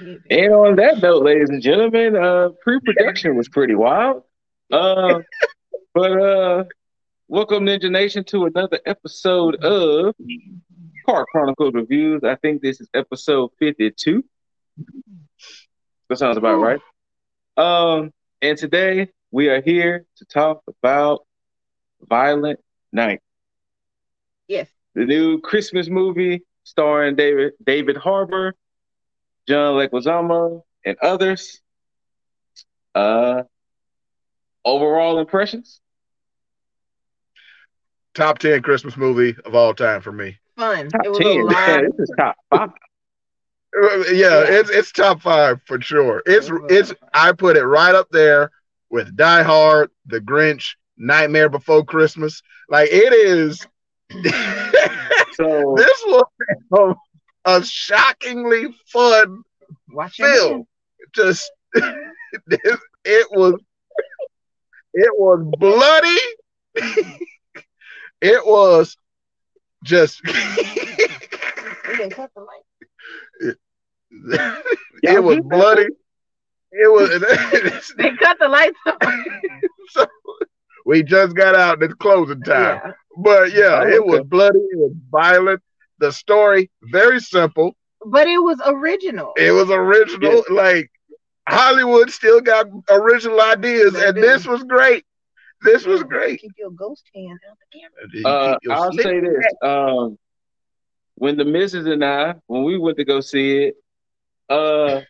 And on that note, ladies and gentlemen, uh, pre-production was pretty wild. Uh, but uh, welcome Ninja Nation to another episode of Car Chronicles Reviews. I think this is episode 52. That sounds about right. Um, and today we are here to talk about Violent Night. Yes. The new Christmas movie starring David David Harbour, John Leguizamo, and others. Uh, overall impressions? Top ten Christmas movie of all time for me. Fun. Top it was ten. a lot. Yeah, this is top five. Yeah, it's it's top five for sure. It's it's I put it right up there with Die Hard, The Grinch, Nightmare Before Christmas. Like it is. So this was a, a shockingly fun Watch film. Just it, it was it was bloody. it was just We didn't cut the light. it was bloody. It was They cut the lights off. so we just got out and it's closing time. Yeah. But yeah, Oh, it was bloody, it was violent. The story, very simple. But it was original. It was original. Like Hollywood still got original ideas, They and do. this was great. This was great. Keep your ghost hand out the camera. uh, I'll say this. Um, when the missus and I, when we went to go see it, uh,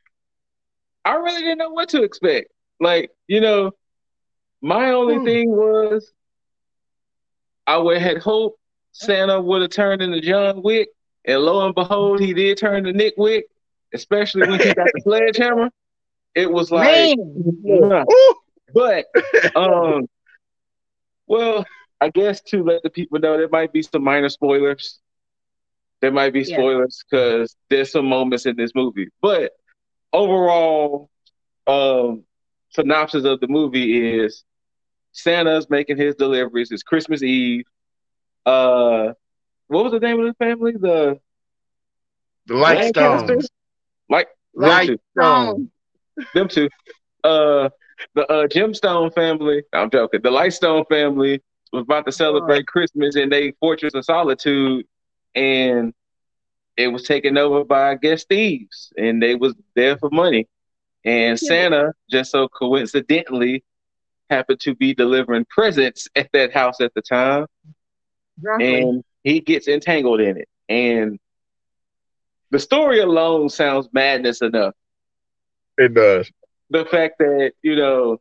I really didn't know what to expect. Like, you know, my only Hmm. thing was I would had hoped Santa would have turned into John Wick, and lo and behold, he did turn to Nick Wick, especially when he got the sledgehammer. It was like, Man, but um, well, I guess to let the people know there might be some minor spoilers. There might be spoilers because there's some moments in this movie, but overall, um, synopsis of the movie is Santa's making his deliveries. It's Christmas Eve. Uh, what was the name of the family? The the light Lancasters? Like Light them two. them two. Uh, the uh, Gemstone family. I'm joking. The Lightstone family was about to celebrate Christmas in their Fortress of Solitude, and it was taken over by I guess thieves, and they was there for money. And Yeah. Santa just so coincidentally happened to be delivering presents at that house at the time, drunkenly. and he gets entangled in it. And the story alone sounds madness enough It does. the fact that you know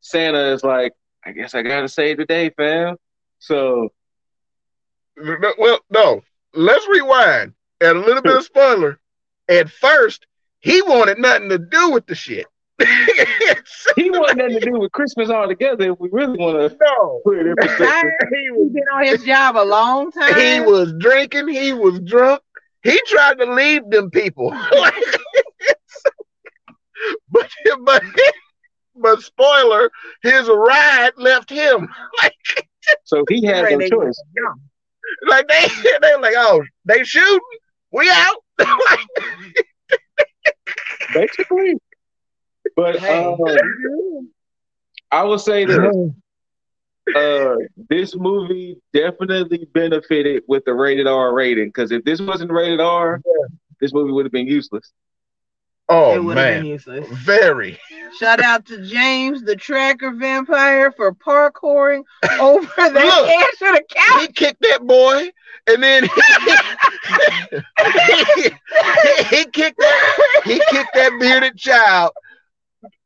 Santa is like, I guess I gotta save the day, fam. So No, Well, no. Let's rewind. And a little bit of spoiler. At first, he wanted nothing to do with the shit. he wanted nothing to do with Christmas altogether. If we really want to no. put it in perspective, He He's was been on his job a long time. he was drinking, he was drunk. He tried to leave them people. but but but spoiler, his ride left him. Like so he had no choice. like they they like, oh, they shooting, we out. Basically. But Hey. um, I would say that uh, this movie definitely benefited with the rated R rating because if this wasn't rated R, this movie would have been useless. oh it would have been man, useless. very. Shout out to James, the tracker vampire, for parkouring over the Look. edge of the couch. he kicked that boy, and then he, he, he kicked that he kicked that bearded child,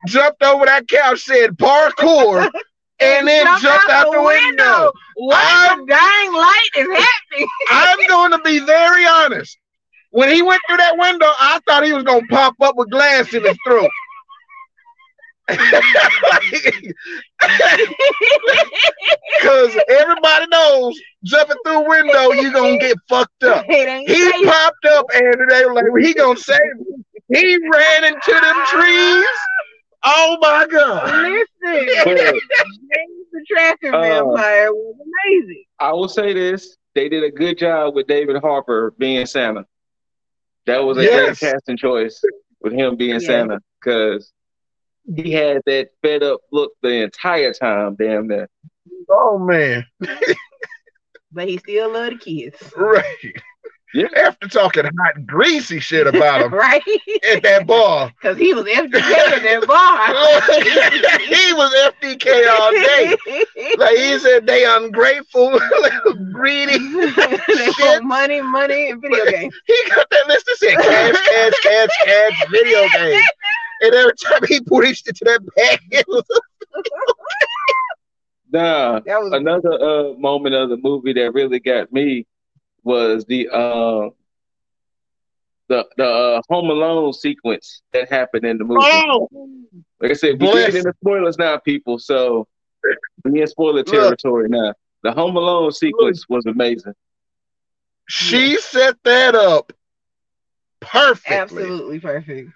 jumped over that couch, said parkour, and then jumped, out, the window. What I'm- dying light is happening? I'm going to be very honest. When he went through that window, I thought he was going to pop up with glass in his throat. Because everybody knows jumping through a window, you're going to get fucked up. He popped up and they were like, he gonna save me. He ran into them trees. Oh my god. Listen, James the tracker Uh, vampire was amazing. I will say this: they did a good job with David Harbour being Santa. That was a Yes. great casting choice with him being Yeah. Santa because he had that fed up look the entire time. Damn near. Oh man, But he still loved the kids. right. Yeah. After talking hot and greasy shit about him right? at that bar, Because he was FDK in that bar. he was FDK all day. Like he said, they ungrateful, greedy. they want money, money, and video games. He got that list that said cash, cash, cash, cash, video games. And every time he preached it to that bag, it was Nah, That was another uh moment of the movie that really got me was the uh the the uh, Home Alone sequence that happened in the movie. oh, Like I said, we Bless. get into spoilers now, people. So we're in spoiler Look. territory now. The Home Alone sequence was amazing. she set that up perfectly. absolutely perfect.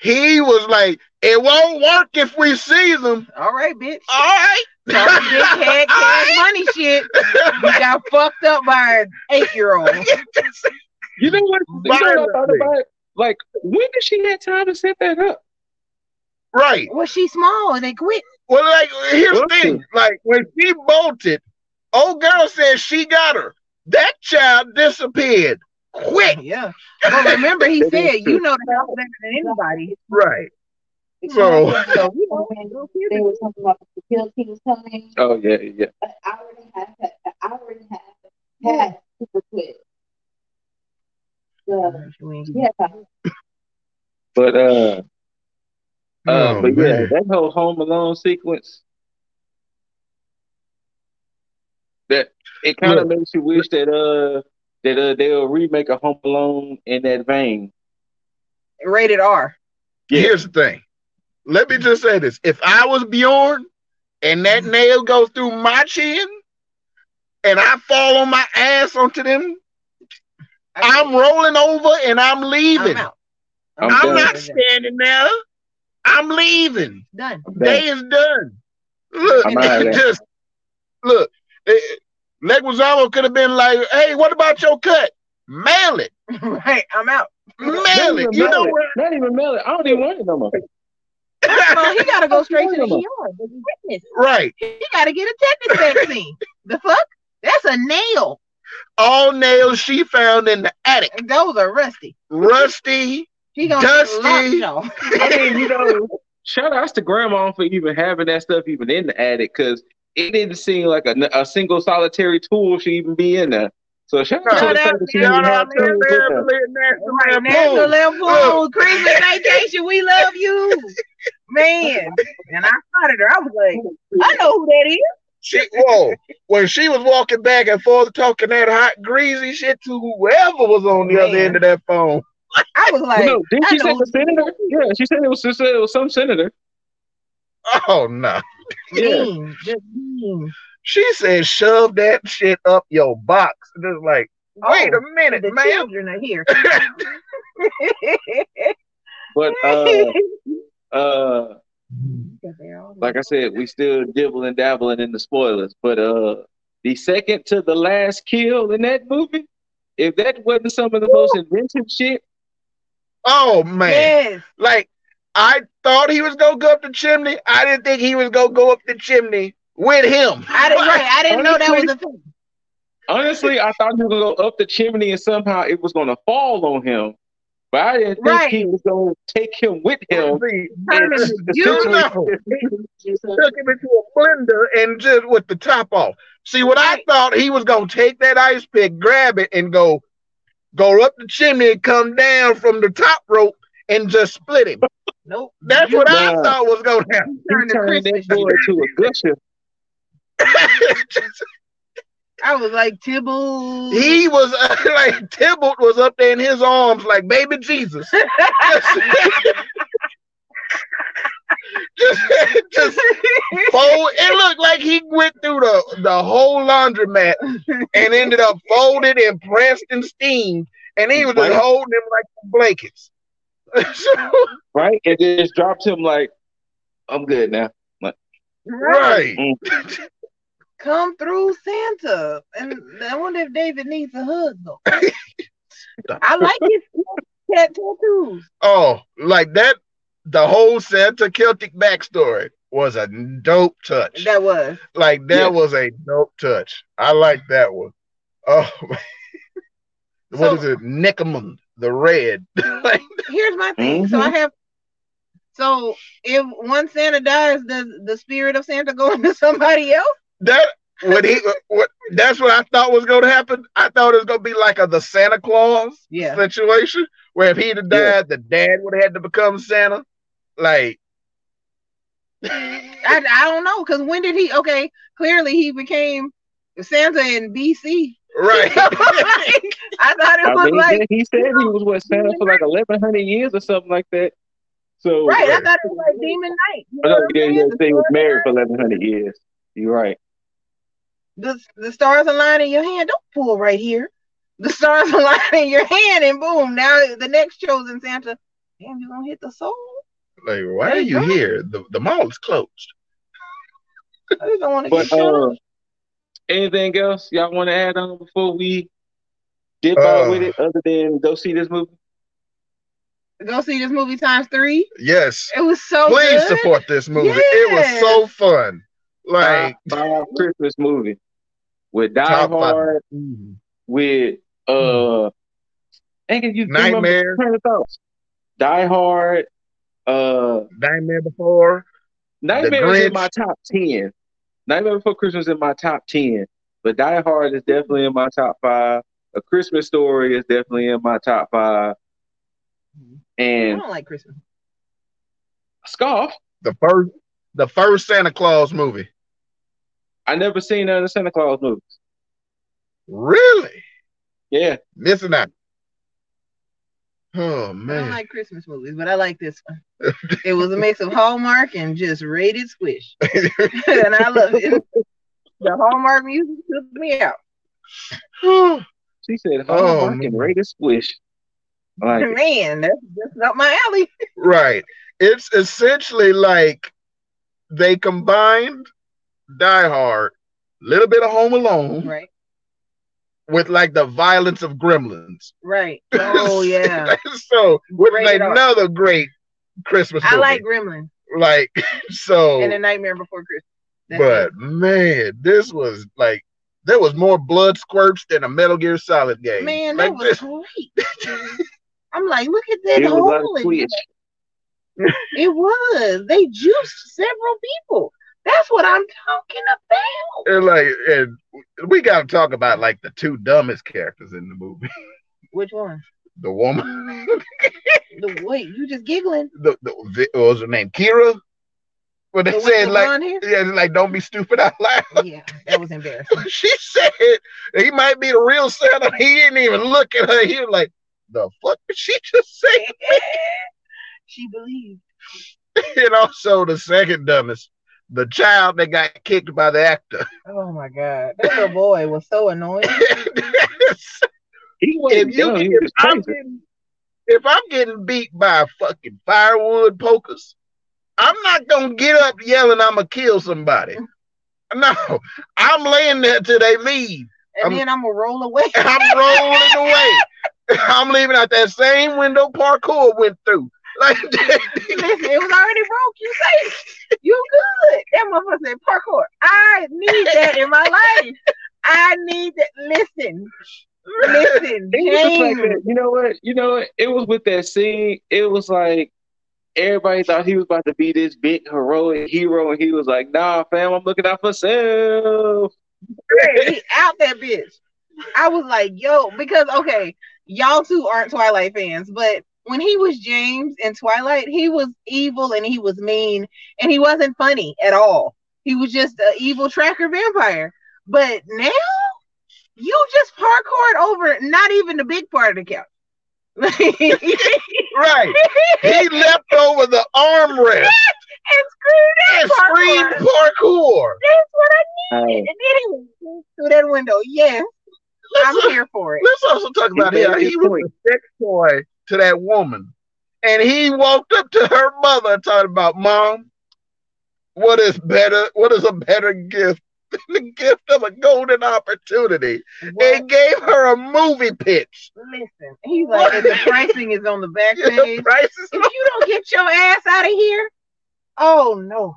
He was like, it won't work if we see them. All right, bitch. All right. Talking big head cash money shit. You got fucked up by an eight year old. You know what? You know what I thought about? Like, when did she have time to set that up? right. Was she small and they quit? Well, like, here's the thing. Like, when she bolted, old girl said she got her. That child disappeared quick. Yeah. But remember, he said, you know the house better than anybody. Right. So, So, you know, They were talking about the security was coming. Oh yeah, yeah. But I already had that. I already had had super quick. The yeah, But uh, uh, Oh, but yeah, that whole Home Alone sequence. That it kind of makes you wish that uh that uh they'll remake a Home Alone in that vein. Rated R. Yeah. here's the thing. Let me just say this. If I was Bjorn and that mm-hmm. nail goes through my chin and I fall on my ass onto them, I'm rolling over and I'm leaving. I'm. I'm I'm not standing there. I'm leaving. done. I'm Day is done. Look, I'm just look. Leguizamo could have been like, "Hey, what about your cut? Mail it, right. I'm out. mail it." You mail know it. what? Not even mail it. I don't even want it no more. Well, he got to go straight to the Wait ER. Right. He got to get a tetanus vaccine. The fuck? That's a nail. All nails she found in the attic, And those are rusty. rusty. He gonna Dusty. get lockjaw. I mean, you know, shout outs to grandma for even having that stuff even in the attic because it didn't seem like a, a single solitary tool should even be in there. So shout out to the out fact that she to Shout out to tools in there. the Right, National Lampoon. Lampoon, Christmas Vacation, we love you, man. And I spotted her. I was like, I know who that is. She, whoa, when she was walking back and forth talking that hot, greasy shit to whoever was on the other end of that phone. I was like, no, didn't she say the senator? Yeah, she said it was, she said it was some senator. Oh, no. Yeah. mean, just mean. She said, shove that shit up your box. And it's like, wait Oh, a minute, the ma'am. children are here. But uh, uh, like I said, we still dibbling dabbling in the spoilers. But uh, the second to the last kill in that movie, if that wasn't some of the most inventive shit, oh, man. yes, Like, I thought he was going to go up the chimney. I didn't think he was going to go up the chimney with him. I didn't. Right, I didn't know that was Honestly- a thing. honestly, I thought he was gonna go up the chimney and somehow it was gonna fall on him. But I didn't think Right. he was gonna take him with him. See, Turn and you essentially- know. took him into a blender and just with the top off. See what I thought he was gonna take that ice pick, grab it, and go go up the chimney and come down from the top rope and just split him. Nope. That's what I thought was gonna happen. He Turn the turned that Christmas boy to a gusher. I was like Tibble. he was uh, like Tybalt was up there in his arms like baby Jesus. just, just fold. It looked like he went through the, the whole laundromat and ended up folded and pressed and steamed, and he was just holding them like blankets. So, Right? And then just dropped him like, I'm good now. right. Come through Santa. And I wonder if David needs a hug though. I like his cat tattoos. Oh, like that. The whole Santa Celtic backstory was a dope touch. That was. like that Yeah. was a dope touch. I like that one. Oh, what So- is it? Nicomund, the red. like, Here's my thing. So I mm-hmm. have. So if one Santa dies, does the spirit of Santa go into somebody else? That when he what that's what I thought was gonna happen. I thought it was gonna be like a the Santa Claus Yeah. situation where if he'd have died, Yeah. the dad would have had to become Santa. Like I, I don't know because when did he? Okay, clearly he became Santa in BC. right. I thought it I was mean, like he said he was what Santa for like eleven hundred years or something like that. So right. I thought it was like Demon Knight. You I know know what yeah, I'm yeah, he was married for eleven hundred years. You're right. The, the stars align in your hand. Don't pull right here. The stars align in your hand, and boom! Now the next chosen Santa. Damn, you're gonna hit the soul? Like, why are you you go. here? The the mall is closed. I just don't want to get shot. uh, anything else y'all want to add on before we dip Uh, out with it, other than go see this movie? Go see this movie times three. Yes. It was so Please good. support this movie. It was so fun. Like Top five Christmas movie with Die Top five. Hard, with uh, and can you remember Nightmare. train of thoughts? Die Hard, uh, Nightmare Before. Nightmare is in my top ten. Nightmare Before Christmas is in my top ten, but Die Hard is definitely in my top five. A Christmas Story is definitely in my top five, And I don't like Christmas. Scarf. The first the first Santa Claus movie. I never seen none of the Santa Claus movies. Really? Yeah, Missing out. Oh man. I don't like Christmas movies, but I like this one. it was a mix of Hallmark and just rated squish, and I love it. The Hallmark music took me out. she said Oh, Hallmark man. and Rated Squish. Like. Man, that's just up my alley. right. It's essentially like they combined Die Hard, little bit of Home Alone, Right, with like the violence of Gremlins. right. Oh yeah, so with Rated R. another great Christmas movie. I like Gremlin like so and A Nightmare Before Christmas. That's but it. man, this was like there was more blood squirts than a Metal Gear Solid game. man, like that was great. I'm like, look at that It was a lot of hole. in Squish. It was. They juiced several people. That's what I'm talking about. and like and we got to talk about like the two dumbest characters in the movie. Which one? The woman, The wait, you just giggling. the, the what was her name? Kira. When they The said like, yeah, like don't be stupid out loud. Yeah, that was embarrassing. she said he might be the real Santa. He didn't even look at her. He was like, the fuck did she just say? she believed. and also the second dumbest, the child that got kicked by the actor. Oh my god, that little boy was so annoying. He wasn't if you dumb. He if was I'm getting if I'm getting beat by fucking firewood pokers, I'm not gonna get up yelling I'm gonna kill somebody. No, I'm laying there till they leave. And I'm- then I'm gonna roll away. I'm rolling away. I'm leaving out that same window parkour went through. Like Listen, it was already broke. You say you good. That motherfucker said parkour. I need that in my life. I need that. Listen, listen, It was just like James. that. You know what? You know what? It was with that scene. It was like everybody thought he was about to be this big heroic hero, and he was like, "Nah, fam, I'm looking out for self." He out that bitch. I was like, yo, because okay, y'all two aren't Twilight fans, but when he was James in Twilight, he was evil and he was mean and he wasn't funny at all. He was just an evil tracker vampire. But now you just parkoured over not even the big part of the couch. right. He leapt over the armrest and screwed and that screamed parkour. parkour. That's what I Hey, needed. And then through that window. Yes, I'm Let's, here for it. let's also talk about He how he was a sex toy to that woman. And he walked up to her mother and talked about, Mom, what is better? What is a better gift than the gift of a golden opportunity What? and gave her a movie pitch. Listen, he's like, and the pricing is on the back The page. price is If you don't get your ass out of here, oh no.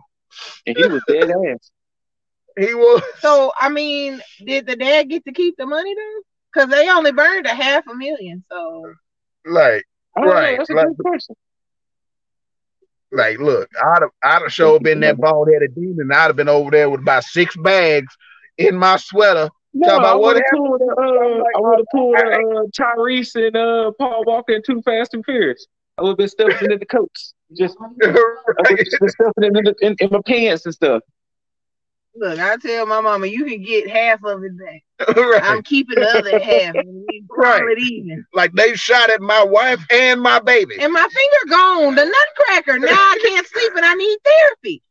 And he was dead ass. he was So I mean, did the dad get to keep the money though? Because they only burned a half a million. So like know, Right, That's a like- good question. like look, I'd have I'd have sure been that bald headed demon. I'd have been over there with about six bags in my sweater. No, Talk about I what would have pulled, uh, I would have pulled uh, Tyrese and uh, Paul Walker in Too Fast and Furious. I would have been stuffing in the coats, just I would have been stuffing in, the, in, in my pants and stuff. Look, I tell my mama, you can get half of it back. right. I'm keeping the other half. Right. it even. Like they shot at my wife and my baby. And my finger gone, the nutcracker. Now I can't sleep and I need therapy.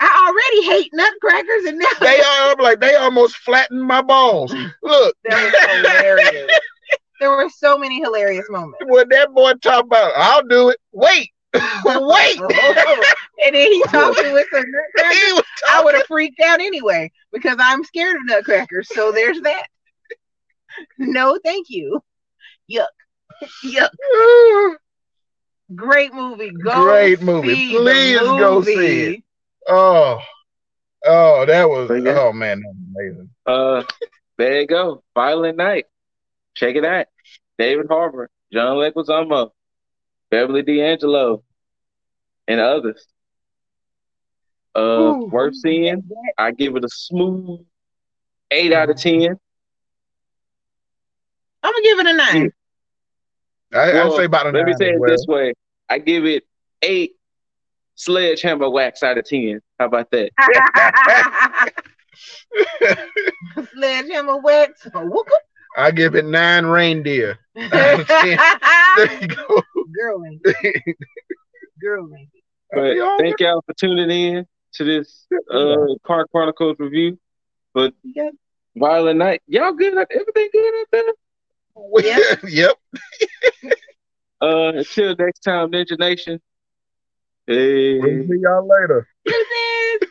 I already hate nutcrackers and now They are I'm like they almost flattened my balls. Look, that was hilarious. there were so many hilarious moments. when that boy talked about I'll do it. Wait, wait. and then he talking with the nutcracker. I would have freaked out anyway because I'm scared of nutcrackers. So there's that. No, thank you. Yuck. Yuck. Great movie. Go Great movie. see the Please go see it. Oh, oh, that was Bring oh man, that was amazing. Uh, there you go. Violent Night. Check it out. David Harbour, John Leguizamo, Beverly D'Angelo, and others. Uh, Ooh. worth seeing. I give it a smooth eight out of ten. I'm gonna give it a nine. I, Well, I'd say about a Let me say it well. this way: I give it eight sledgehammer wax out of ten. How about that? Sledgehammer wax. I give it nine reindeer. Girl, There you go. Man. Girl, man. But thank y'all for tuning in to this uh Car Chronicles review. But Yeah. Violent Night, y'all good? Everything good out there? Yep. yep. Uh, until next time, Ninja Nation. Hey. We'll see y'all later. Deuces.